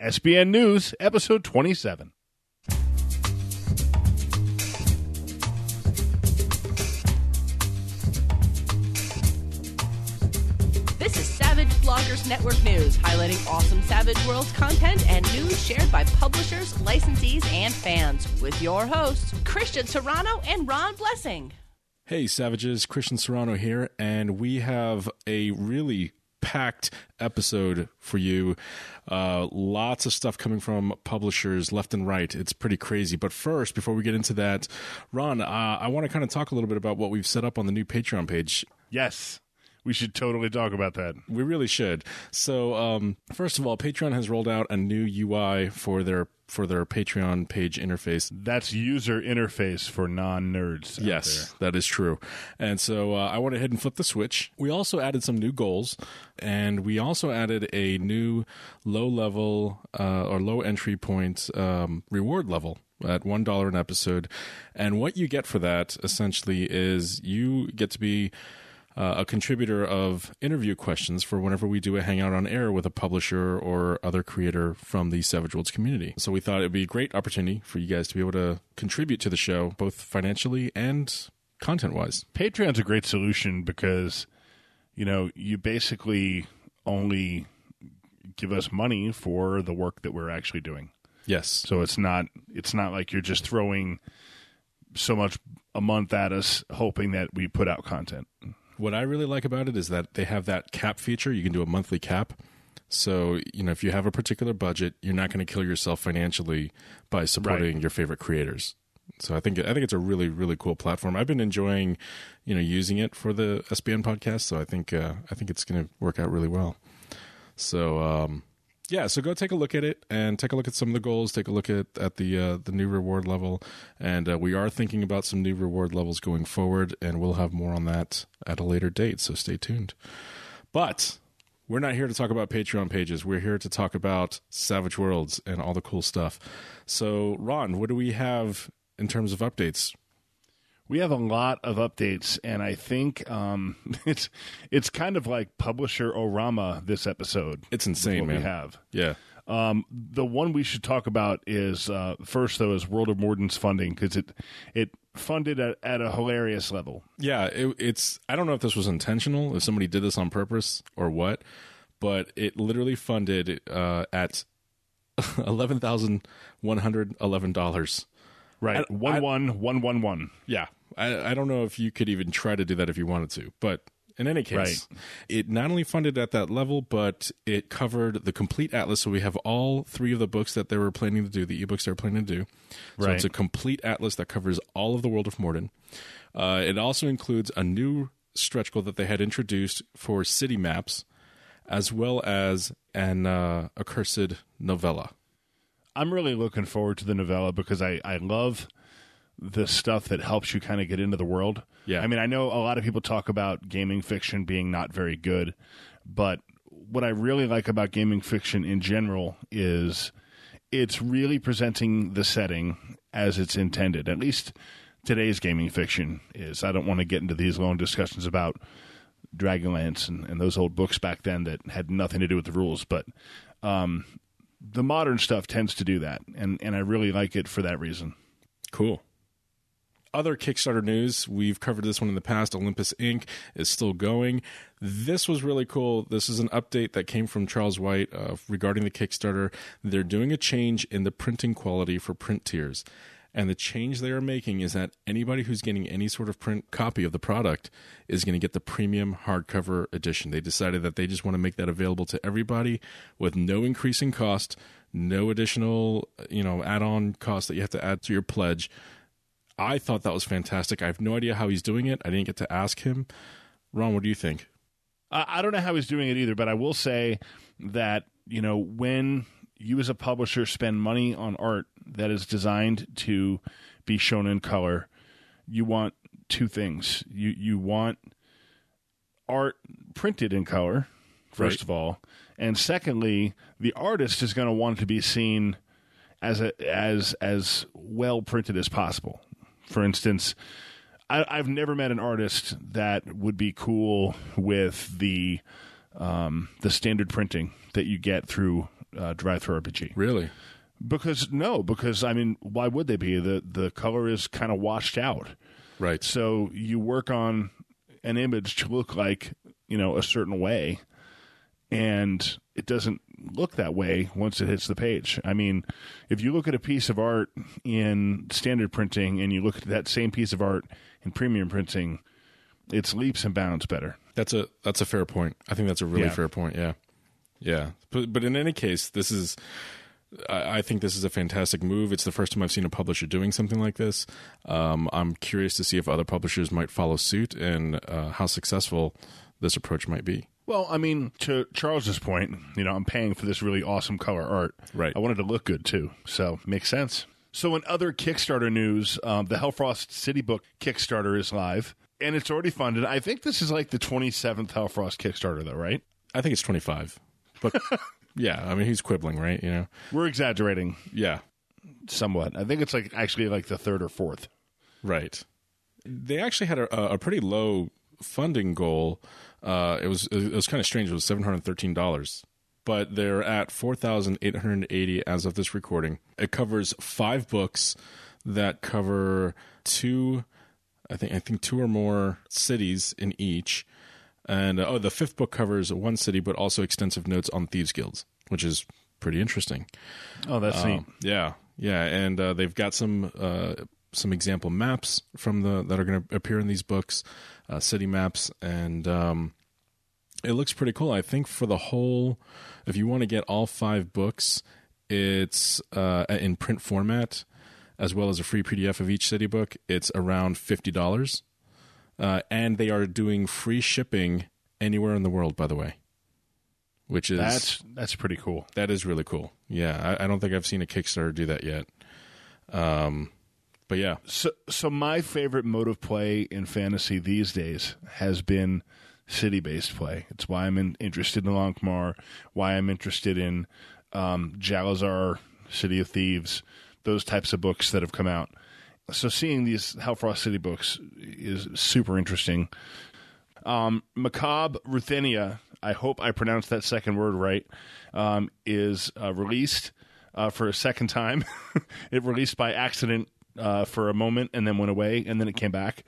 SBN News, episode 27. This is Savage Bloggers Network News, highlighting awesome Savage Worlds content and news shared by publishers, licensees, and fans. With your hosts, Christian Serrano and Ron Blessing. Hey, Savages, Christian Serrano here, and we have a really packed episode for you. Uh, lots of stuff coming from publishers left and right. It's pretty crazy. But first, before we get into that, Ron, uh, I want to kind of talk a little bit about what we've set up on the new Patreon page. Yes, we should totally talk about that. We really should. So, um, first of all, Patreon has rolled out a new UI for their for their Patreon page interface. That's user interface for non nerds. Yes, that is true. And so uh, I went ahead and flipped the switch. We also added some new goals, and we also added a new low level uh, or low entry point um, reward level at one dollar an episode. And what you get for that essentially is you get to be uh, a contributor of interview questions for whenever we do a hangout on air with a publisher or other creator from the Savage Worlds community. So we thought it'd be a great opportunity for you guys to be able to contribute to the show, both financially and content wise. Patreon's a great solution because, you know, you basically only give us money for the work that we're actually doing. Yes. So it's not it's not like you're just throwing so much a month at us hoping that we put out content. What I really like about it is that they have that cap feature. You can do a monthly cap. So, you know, if you have a particular budget, you're not going to kill yourself financially by supporting Right. your favorite creators. So I think I think it's a really really cool platform. I've been enjoying, you know, using it for the SBN podcast. So I think uh, I think it's going to work out really well. So um, yeah, so go take a look at it and take a look at some of the goals. Take a look at at the uh, the new reward level, and uh, we are thinking about some new reward levels going forward, and we'll have more on that at a later date. So stay tuned. But we're not here to talk about Patreon pages. We're here to talk about Savage Worlds and all the cool stuff. So, Ron, what do we have in terms of updates? We have a lot of updates, and I think um, it's it's kind of like publisher orama this episode. It's insane, what man. we have. Yeah. Um, the one we should talk about is uh, first though is World of Morden's funding because it it funded at, at a hilarious level. Yeah, it, it's. I don't know if this was intentional, if somebody did this on purpose or what, but it literally funded uh, at eleven thousand one hundred eleven dollars. Right, I- one I- one one one one. Yeah, I, I don't know if you could even try to do that if you wanted to, but in any case, it not only funded at that level, but it covered the complete atlas. So we have all three of the books that they were planning to do, the ebooks they were planning to do. So Right. it's a complete atlas that covers all of the world of Morden. Uh, it also includes a new stretch goal that they had introduced for city maps, as well as an uh, accursed novella. I'm really looking forward to the novella because I I love the stuff that helps you kind of get into the world. Yeah. I mean, I know a lot of people talk about gaming fiction being not very good, but what I really like about gaming fiction in general is it's really presenting the setting as it's intended. At least today's gaming fiction is. I don't want to get into these long discussions about Dragonlance and, and those old books back then that had nothing to do with the rules, but um, the modern stuff tends to do that, and and I really like it for that reason. Cool. Other Kickstarter news, we've covered this one in the past. Olympus Inc. is still going. This was really cool. This is an update that came from Charles White uh, regarding the Kickstarter. They're doing a change in the printing quality for print tiers. And the change they are making is that anybody who's getting any sort of print copy of the product is going to get the premium hardcover edition. They decided that they just want to make that available to everybody with no increasing cost, no additional, you know, add-on cost that you have to add to your pledge. I thought that was fantastic. I have no idea how he's doing it. I didn't get to ask him. Ron, what do you think? I, I don't know how he's doing it either, but I will say that you know when you as a publisher spend money on art that is designed to be shown in color, you want two things. You you want art printed in color, first Right. of all, and secondly, the artist is going to want it to be seen as a, as as well printed as possible. For instance, I, I've never met an artist that would be cool with the um, the standard printing that you get through uh, DriveThruRPG. Really? Because no, because I mean, why would they be? The the color is kind of washed out. Right. So you work on an image to look like you know a certain way, and it doesn't look that way once it hits the page. I mean, if you look at a piece of art in standard printing and you look at that same piece of art in premium printing, it's leaps and bounds better. That's a that's a fair point. I think that's a really Yeah. fair point. Yeah, yeah. But but in any case, this is. I I think this is a fantastic move. It's the first time I've seen a publisher doing something like this. Um, I'm curious to see if other publishers might follow suit and uh, how successful this approach might be. Well, I mean, to Charles's point, you know, I'm paying for this really awesome color art. Right. I wanted to look good too, so makes sense. So, in other Kickstarter news, um, the Hellfrost City Book Kickstarter is live, and it's already funded. I think this is like the 27th Hellfrost Kickstarter, though, right? I think it's 25, but yeah, I mean he's quibbling, right? You know, We're exaggerating yeah, somewhat. I think it's like actually like the third or fourth. Right. They actually had a, a pretty low funding goal. Uh, it was it was kind of strange. It was seven hundred thirteen dollars, but they're at four thousand eight hundred eighty as of this recording. It covers five books that cover two, I think I think two or more cities in each. And uh, oh, the fifth book covers one city, but also extensive notes on thieves guilds, which is pretty interesting. Oh, that's neat. Um, yeah, yeah, and uh, they've got some uh, some example maps from the that are going to appear in these books, uh, city maps, and um, it looks pretty cool. I think for the whole, if you want to get all five books, it's uh, in print format as well as a free PDF of each city book. It's around fifty dollars, uh, and they are doing free shipping anywhere in the world. By the way. Which is That's that's pretty cool. that is really cool. Yeah, I, I don't think I've seen a Kickstarter do that yet. Um, but yeah, So, so my favorite mode of play in fantasy these days has been city-based play. It's why I'm in, interested in Lankhmar, why I'm interested in um, Jalizar, City of Thieves, those types of books that have come out. So seeing these Hellfrost City books is super interesting. Um, Macabre Ruthenia, I hope I pronounced that second word right, um, is uh, released uh, for a second time. it released by accident uh, for a moment and then went away, and then it came back.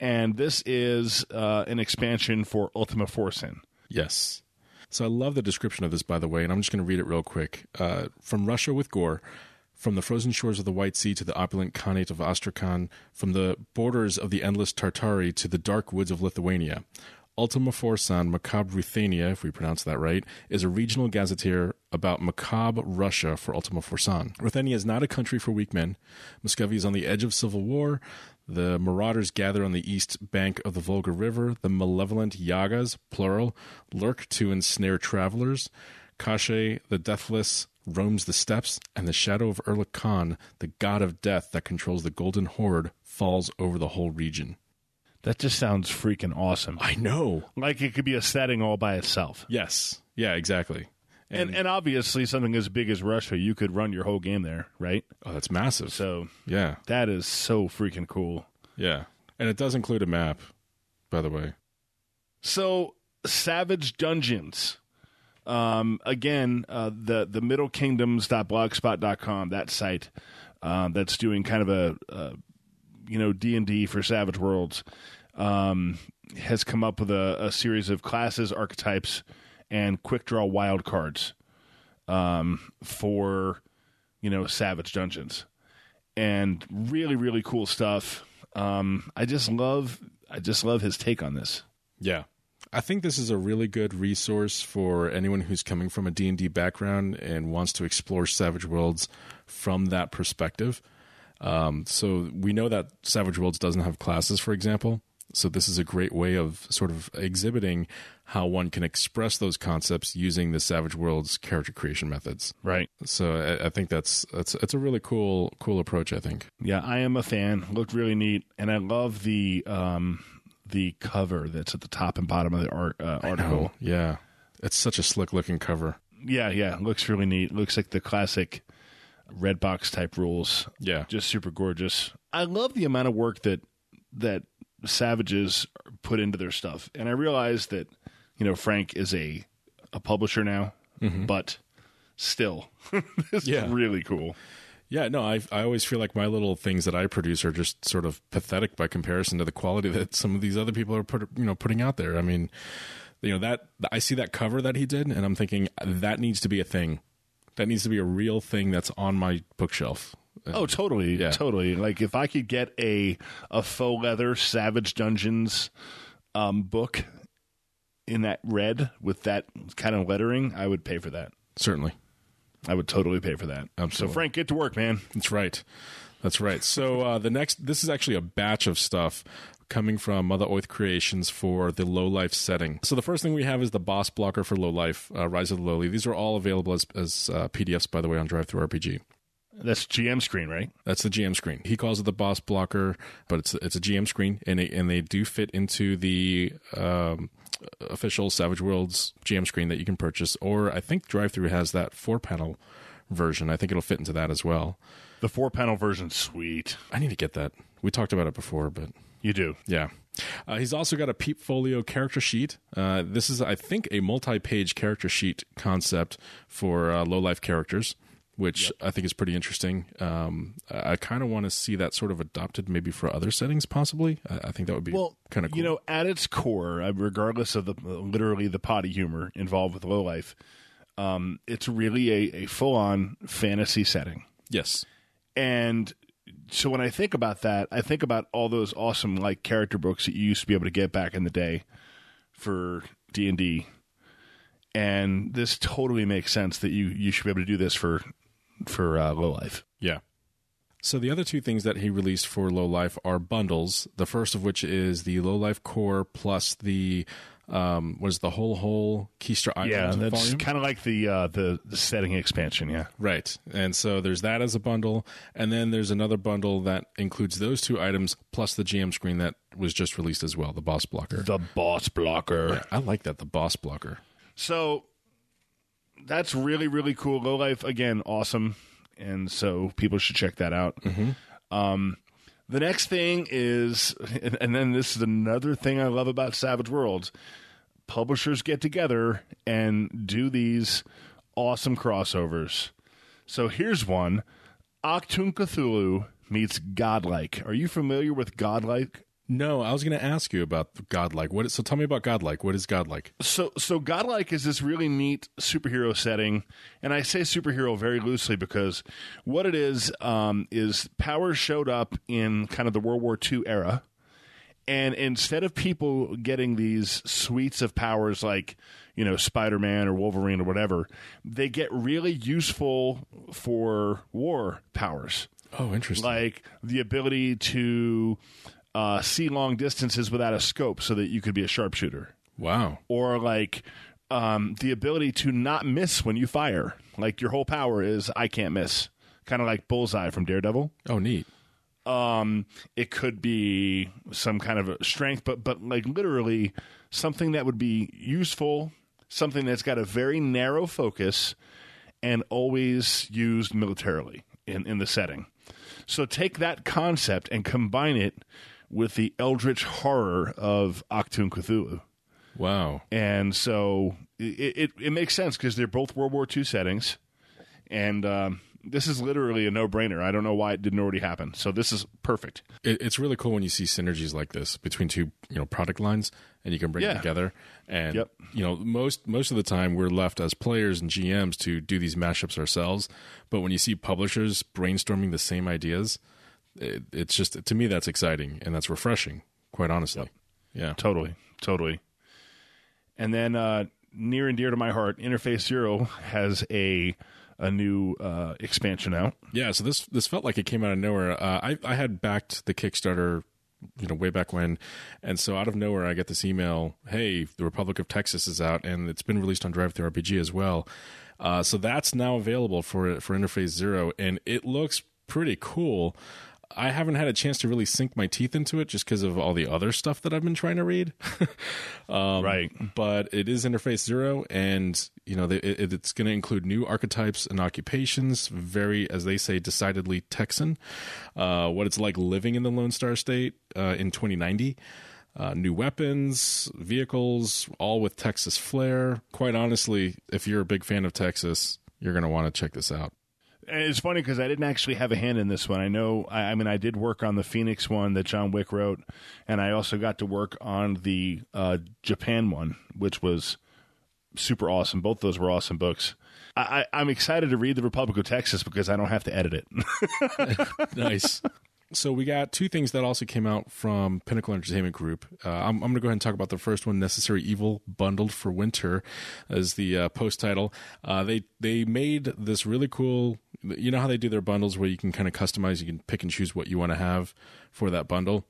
And this is uh, an expansion for Ultima Forsan. yes. So I love the description of this, by the way, and I'm just going to read it real quick. Uh, from Russia with gore, from the frozen shores of the White Sea to the opulent Khanate of Astrakhan, from the borders of the endless Tartary to the dark woods of Lithuania. Ultima Forsan Macabre Ruthenia, if we pronounce that right, is a regional gazetteer about macabre Russia for Ultima Forsan. Ruthenia is not a country for weak men. Muscovy is on the edge of civil war. The marauders gather on the east bank of the Volga River. The malevolent Yagas, plural, lurk to ensnare travelers. Koschei, the deathless, roams the steppes, and the shadow of Erlik Khan, the god of death that controls the Golden Horde, falls over the whole region. That just sounds freaking awesome. I know. Like it could be a setting all by itself. Yes. Yeah, exactly. And, and obviously, something as big as Russia, you could run your whole game there, right? oh, that's massive. So yeah. that is so freaking cool. Yeah. And it does include a map, by the way. So Savage Dungeons. Um, again, uh, the the Middle Kingdoms.blogspot.com, that site um, that's doing kind of a, uh you know D and D for Savage Worlds, um, has come up with a, a series of classes, archetypes, and quick draw wild cards um, for you know Savage Dungeons, and really really cool stuff. Um, I just love I just love his take on this. Yeah. I think this is a really good resource for anyone who's coming from a D&D background and wants to explore Savage Worlds from that perspective. Um, so we know that Savage Worlds doesn't have classes, for example. So this is a great way of sort of exhibiting how one can express those concepts using the Savage Worlds character creation methods. Right. So I, I think that's that's it's a really cool cool approach. I think. Yeah, I am a fan. Looked really neat, and I love the um, the cover that's at the top and bottom of the art, uh, article. yeah, it's such a slick looking cover. Yeah, yeah, looks really neat. Looks like the classic red box type rules. Yeah, Just super gorgeous. I love the amount of work that that savages put into their stuff, and I realize that you know Frank is a a publisher now, mm-hmm. but still. this Yeah. is really cool. Yeah, no, I I always feel like my little things that I produce are just sort of pathetic by comparison to the quality that some of these other people are put you know putting out there. I mean, you know that I see that cover that he did, and I'm thinking that needs to be a thing. That needs to be a real thing that's on my bookshelf. Oh, totally, Yeah. totally. Like if I could get a a faux leather Savage Dungeons um, book in that red with that kind of lettering, I would pay for that. Certainly, I would totally pay for that. Absolutely. So Frank, get to work, man. that's right. That's right. So uh, the next, this is actually a batch of stuff coming from Mother Oath Creations for the low life setting. So the first thing we have is the boss blocker for low life, uh, Rise of the Lowly. These are all available as, as uh, PDFs, by the way, on DriveThruRPG. That's GM screen, right? That's the GM screen. He calls it the boss blocker, but it's it's a GM screen, and it, and they do fit into the um, official Savage Worlds GM screen that you can purchase. Or I think DriveThru has that four panel version. I think it'll fit into that as well. The four panel version, sweet. I need to get that. We talked about it before, but You do. yeah. Uh, he's also got a Peep Folio character sheet. Uh, this is, I think, a multi page character sheet concept for uh, low life characters, which I think is pretty interesting. Um, I, kind of want to see that sort of adopted maybe for other settings, possibly. I, I think that would be Well, kind of cool. You know, at its core, uh, regardless of the literally the potty humor involved with low life, um, it's really a, a full on fantasy setting. yes. And so when I think about that, I think about all those awesome like character books that you used to be able to get back in the day for D and D, and this totally makes sense that you you should be able to do this for for uh, low life. Yeah. So the other two things that he released for Low Life are bundles. The first of which is the Low Life Core plus the um, was the whole whole Keister Island Yeah, that's kind of like the uh, the the setting expansion. Yeah. Right. And so there's that as a bundle. And then there's another bundle that includes those two items plus the GM screen that was just released as well, the boss blocker. The boss blocker. I like that, the boss blocker. So that's really really cool. Low life again, awesome, and so people should check that out. Um, the next thing is, and, and then this is another thing I love about Savage Worlds. Publishers get together and do these awesome crossovers. So here's one: Achtung! Cthulhu meets Godlike. Are you familiar with Godlike? No, I was going to ask you about Godlike. What is, so tell me about Godlike. What is Godlike? So, so Godlike is this really neat superhero setting, and I say superhero very loosely because what it is um, is powers showed up in kind of the World War II era, and instead of people getting these suites of powers like you know Spider Man or Wolverine or whatever, they get really useful for war powers Oh, interesting. like the ability to uh, see long distances without a scope so that you could be a sharpshooter wow. or like um, the ability to not miss when you fire. Like your whole power is I can't miss, kind of like Bullseye from Daredevil. Oh, neat. Um, it could be some kind of a strength, but but like literally something that would be useful, something that's got a very narrow focus, and always used militarily in in the setting. So take that concept and combine it with the eldritch horror of Achtung! Cthulhu Wow. and so it it, it makes sense because they're both World War II settings, and um, this is literally a no brainer. I don't know why it didn't already happen. So this is perfect. It, it's really cool when you see synergies like this between two, you know, product lines, and you can bring Yeah. them together. And Yep. you know, most most of the time we're left as players and GMs to do these mashups ourselves. But when you see publishers brainstorming the same ideas, it, it's just to me that's exciting and that's refreshing. Quite honestly, yeah. Totally, totally. And then uh, near and dear to my heart, Interface Zero has a a new uh, expansion out. Yeah, so this this felt like it came out of nowhere. Uh, I I had backed the Kickstarter, you know, way back when, and so out of nowhere I get this email: "Hey, the Republic of Texas is out, and it's been released on DriveThruRPG as well." Uh, so that's now available for for Interface Zero, and it looks pretty cool. I haven't had a chance to really sink my teeth into it just because of all the other stuff that I've been trying to read. right. but it is interface zero and you know the, it, it's going to include new archetypes and occupations very as they say decidedly texan uh, what it's like living in the lone star state uh, in 2090 uh, new weapons vehicles all with texas flair quite honestly if you're a big fan of texas you're going to want to check this out. It's funny because I didn't actually have a hand in this one. I know, I, I mean, I did work on the Phoenix one that John Wick wrote, and I also got to work on the uh, Japan one, which was super awesome. Both those were awesome books. I, I, I'm excited to read the Republic of Texas because I don't have to edit it. nice. So we got two things that also came out from Pinnacle Entertainment Group. Uh, I'm, I'm going to go ahead and talk about the first one, "Necessary Evil" bundled for winter, as the uh, post title. Uh, they they made this really cool. You know how they do their bundles where you can kind of customize, you can pick and choose what you want to have for that bundle.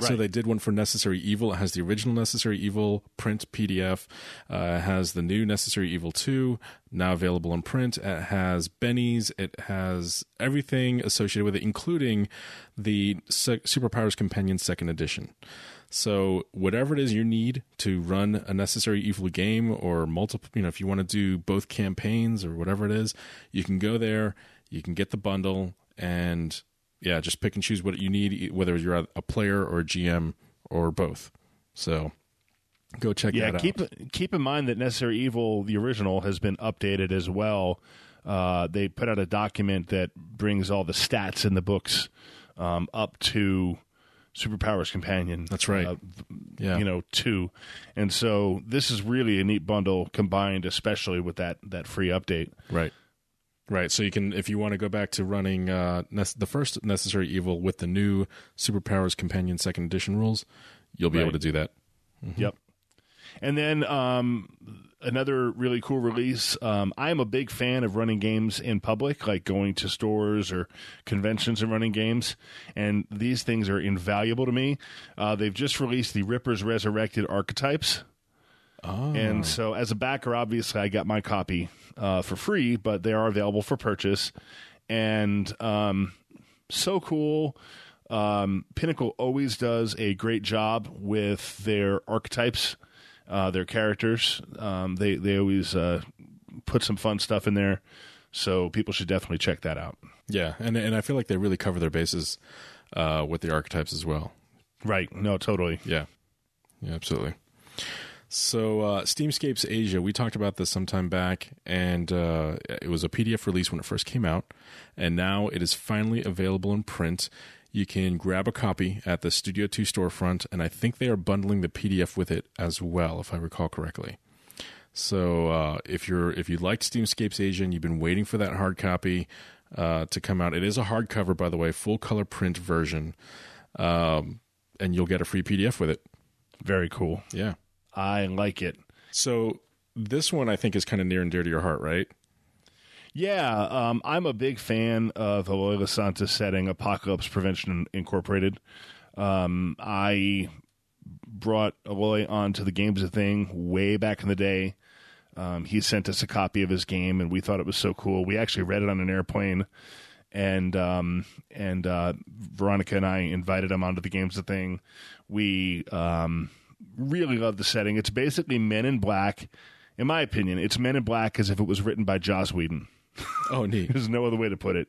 So they did one for Necessary Evil. It has the original Necessary Evil print PDF. Uh, it has the new Necessary Evil 2, now available in print. It has Benny's. It has everything associated with it, including the Superpowers Companion Second Edition. So whatever it is you need to run a Necessary Evil game or multiple, you know, if you want to do both campaigns or whatever it is, you can go there, you can get the bundle and yeah, just pick and choose what you need, whether you're a player or a GM or both. So go check yeah, that keep out. keep in mind that Necessary Evil, the original, has been updated as well. Uh, they put out a document that brings all the stats in the books um, up to Superpowers Companion. That's right. uh, Yeah. you know, two, and so this is really a neat bundle combined, especially with that that free update. Right. Right. So you can, if you want to go back to running uh, nec- the first Necessary Evil with the new Superpowers Companion Second Edition rules, you'll be Right. able to do that. Yep. And then um, another really cool release. Um, I'm a big fan of running games in public, like going to stores or conventions and running games. And these things are invaluable to me. Uh, they've just released the Rippers Resurrected Archetypes. Oh. And so, as a backer, obviously, I got my copy uh, for free, but they are available for purchase. And um, so cool. Um, Pinnacle always does a great job with their archetypes, uh, their characters. Um, they they always uh, put some fun stuff in there, so people should definitely check that out. Yeah. And, and I feel like they really cover their bases uh, with the archetypes as well. Right? No, totally. Yeah. Yeah, absolutely. So, uh, Steamscapes Asia, we talked about this some time back, and uh, it was a PDF release when it first came out, and now it is finally available in print. You can grab a copy at the Studio 2 storefront, and I think they are bundling the PDF with it as well, if I recall correctly. So, uh, if you're if you liked Steamscapes Asia and you've been waiting for that hard copy uh, to come out, it is a hardcover, by the way, full color print version, um, and you'll get a free PDF with it. Very cool. Yeah. I like it. So this one I think is kind of near and dear to your heart, right? Yeah, um, I'm a big fan of Eloy Lasanta's setting Apocalypse Prevention Incorporated. Um, I brought Eloy onto the Games of Thing way back in the day. Um, he sent us a copy of his game, and we thought it was so cool. We actually read it on an airplane, and um, and uh, Veronica and I invited him onto the Games of Thing. We um, really love the setting. It's basically Men in Black. In my opinion, it's Men in Black as if it was written by Joss Whedon. Oh, neat. There's no other way to put it.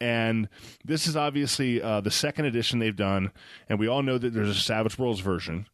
And this is obviously uh, the second edition they've done, and we all know that there's a Savage Worlds version.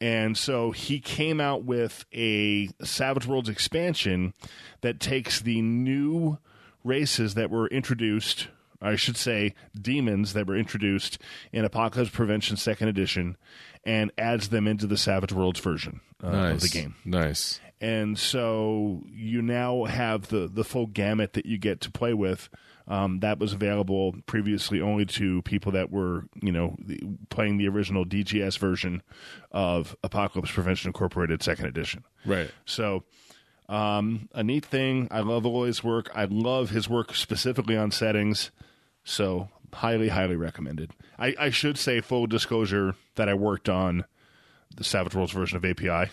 And so he came out with a Savage Worlds expansion that takes the new races that were introduced, I should say, demons that were introduced in Apocalypse Prevention Second Edition, and adds them into the Savage Worlds version uh, nice. of the game Nice. And so you now have the the full gamut that you get to play with. Um, that was available previously only to people that were, you know, the, playing the original DGS version of Apocalypse Prevention Incorporated Second Edition. Right. So, um, a neat thing. I love Eloy's work. I love his work specifically on settings. So, highly, highly recommended. I, I should say, full disclosure, that I worked on the Savage Worlds version of API,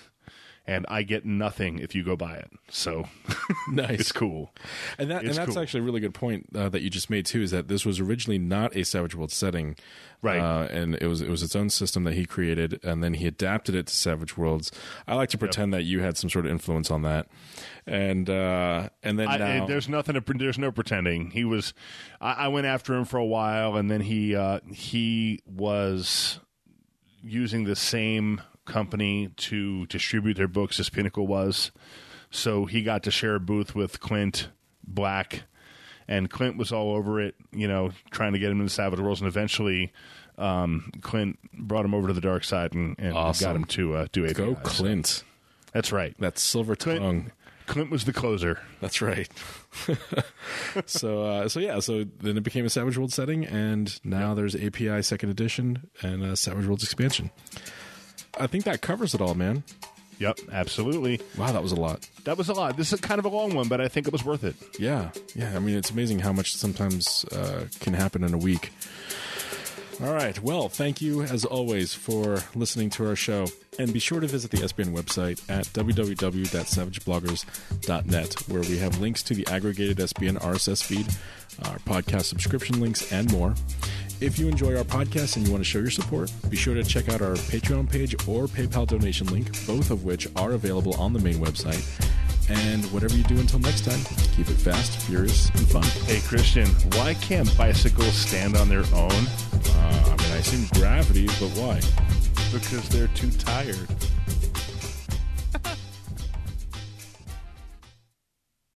and I get nothing if you go buy it. So, Nice. it's cool. And that It's and that's cool. actually a really good point uh, that you just made too. Is that this was originally not a Savage World setting, Right. Uh, and it was it was its own system that he created, and then he adapted it to Savage Worlds. I like to pretend that you had some sort of influence on that, and uh, and then I, now, there's nothing to there's no pretending. He was. I, I went after him for a while, and then he uh, he was using the same company to distribute their books as Pinnacle was. So he got to share a booth with Clint Black, and Clint was all over it. You know, trying to get him into Savage Worlds, and eventually. Um, Clint brought him over to the dark side and, and Awesome. got him to uh, do API. Go So Clint. that's right. That silver Clint, tongue. Clint was the closer. That's right. so uh, so yeah, so then it became a Savage World setting, and now there's API second edition and a Savage Worlds expansion. I think that covers it all, man. Yep, absolutely. Wow, that was a lot. That was a lot. This is kind of a long one, but I think it was worth it. Yeah, yeah. I mean, it's amazing how much sometimes uh, can happen in a week. All right. Well, thank you as always for listening to our show. And be sure to visit the SBN website at www.savagebloggers.net, where we have links to the aggregated SBN RSS feed, our podcast subscription links, and more. If you enjoy our podcast and you want to show your support, be sure to check out our Patreon page or PayPal donation link, both of which are available on the main website. And whatever you do until next time, keep it fast, furious, and fun. Hey, Christian, why can't bicycles stand on their own? Uh, I mean, I assume gravity, but why? Because they're too tired.